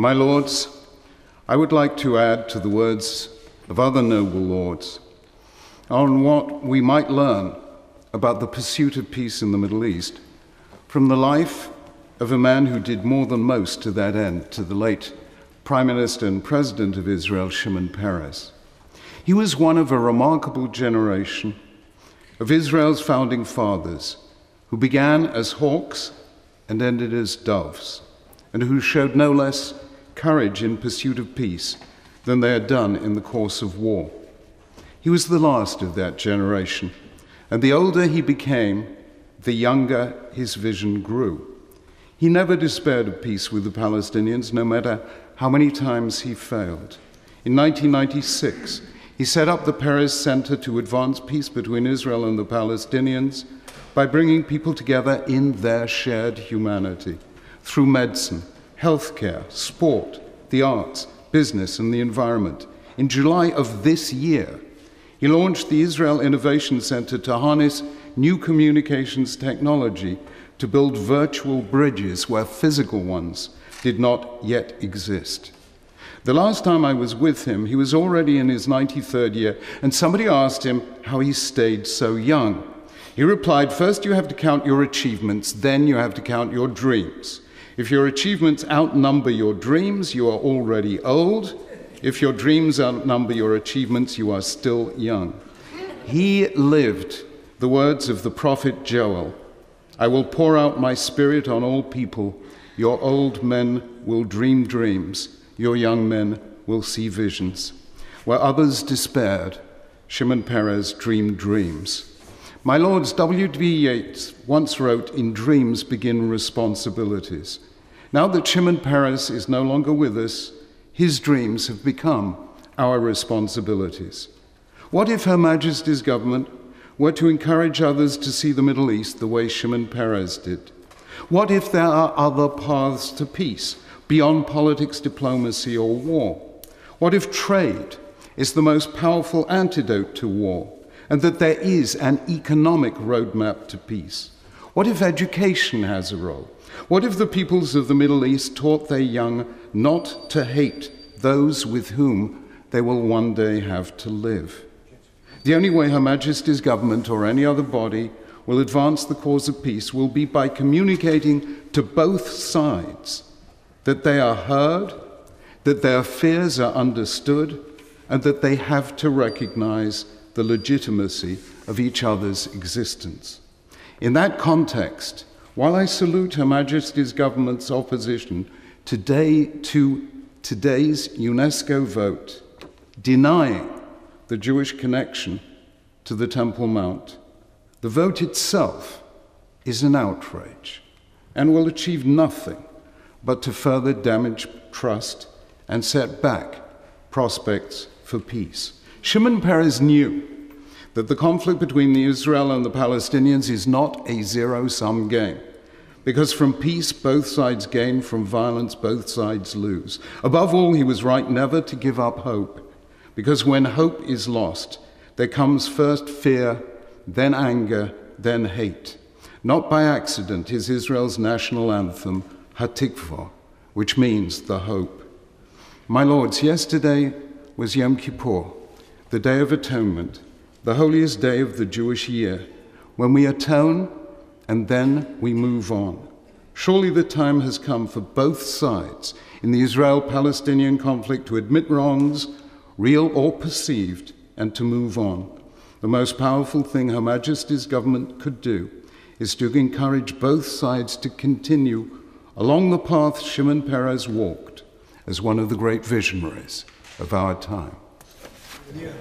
My lords, I would like to add to the words of other noble lords on what we might learn about the pursuit of peace in the Middle East from the life of a man who did more than most to that end, to the late Prime Minister and President of Israel, Shimon Peres. He was one of a remarkable generation of Israel's founding fathers who began as hawks and ended as doves, and who showed no less courage in pursuit of peace than they had done in the course of war. He was the last of that generation, and the older he became, the younger his vision grew. He never despaired of peace with the Palestinians, no matter how many times he failed. In 1996, he set up the Peres Center to advance peace between Israel and the Palestinians by bringing people together in their shared humanity through medicine, healthcare, sport, the arts, business, and the environment. In July of this year, he launched the Israel Innovation Center to harness new communications technology to build virtual bridges where physical ones did not yet exist. The last time I was with him, he was already in his 93rd year, and somebody asked him how he stayed so young. He replied, First, you have to count your achievements, then, you have to count your dreams. If your achievements outnumber your dreams, you are already old. If your dreams outnumber your achievements, you are still young. He lived the words of the prophet Joel I will pour out my spirit on all people. Your old men will dream dreams, your young men will see visions. Where others despaired, Shimon Peres dreamed dreams. My lords, W.B. Yeats once wrote, In dreams begin responsibilities. Now that Shimon Peres is no longer with us, his dreams have become our responsibilities. What if Her Majesty's government were to encourage others to see the Middle East the way Shimon Peres did? What if there are other paths to peace beyond politics, diplomacy, or war? What if trade is the most powerful antidote to war and that there is an economic roadmap to peace? What if education has a role? What if the peoples of the Middle East taught their young not to hate those with whom they will one day have to live? The only way Her Majesty's government or any other body will advance the cause of peace will be by communicating to both sides that they are heard, that their fears are understood, and that they have to recognize the legitimacy of each other's existence. In that context, while I salute Her Majesty's government's opposition today to today's UNESCO vote denying the Jewish connection to the Temple Mount. The vote itself is an outrage and will achieve nothing but to further damage trust and set back prospects for peace. Shimon Peres knew that the conflict between Israel and the Palestinians is not a zero sum game. Because from peace, both sides gain, from violence, both sides lose. Above all, he was right never to give up hope because when hope is lost, there comes first fear, then anger, then hate. Not by accident is Israel's national anthem Hatikvah, which means the hope. My lords, yesterday was Yom Kippur, the Day of Atonement, the holiest day of the Jewish year, when we atone and then we move on. Surely the time has come for both sides in the Israel Palestinian conflict to admit wrongs real or perceived, and to move on. The most powerful thing Her Majesty's government could do is to encourage both sides to continue along the path Shimon Peres walked as one of the great visionaries of our time. Yeah.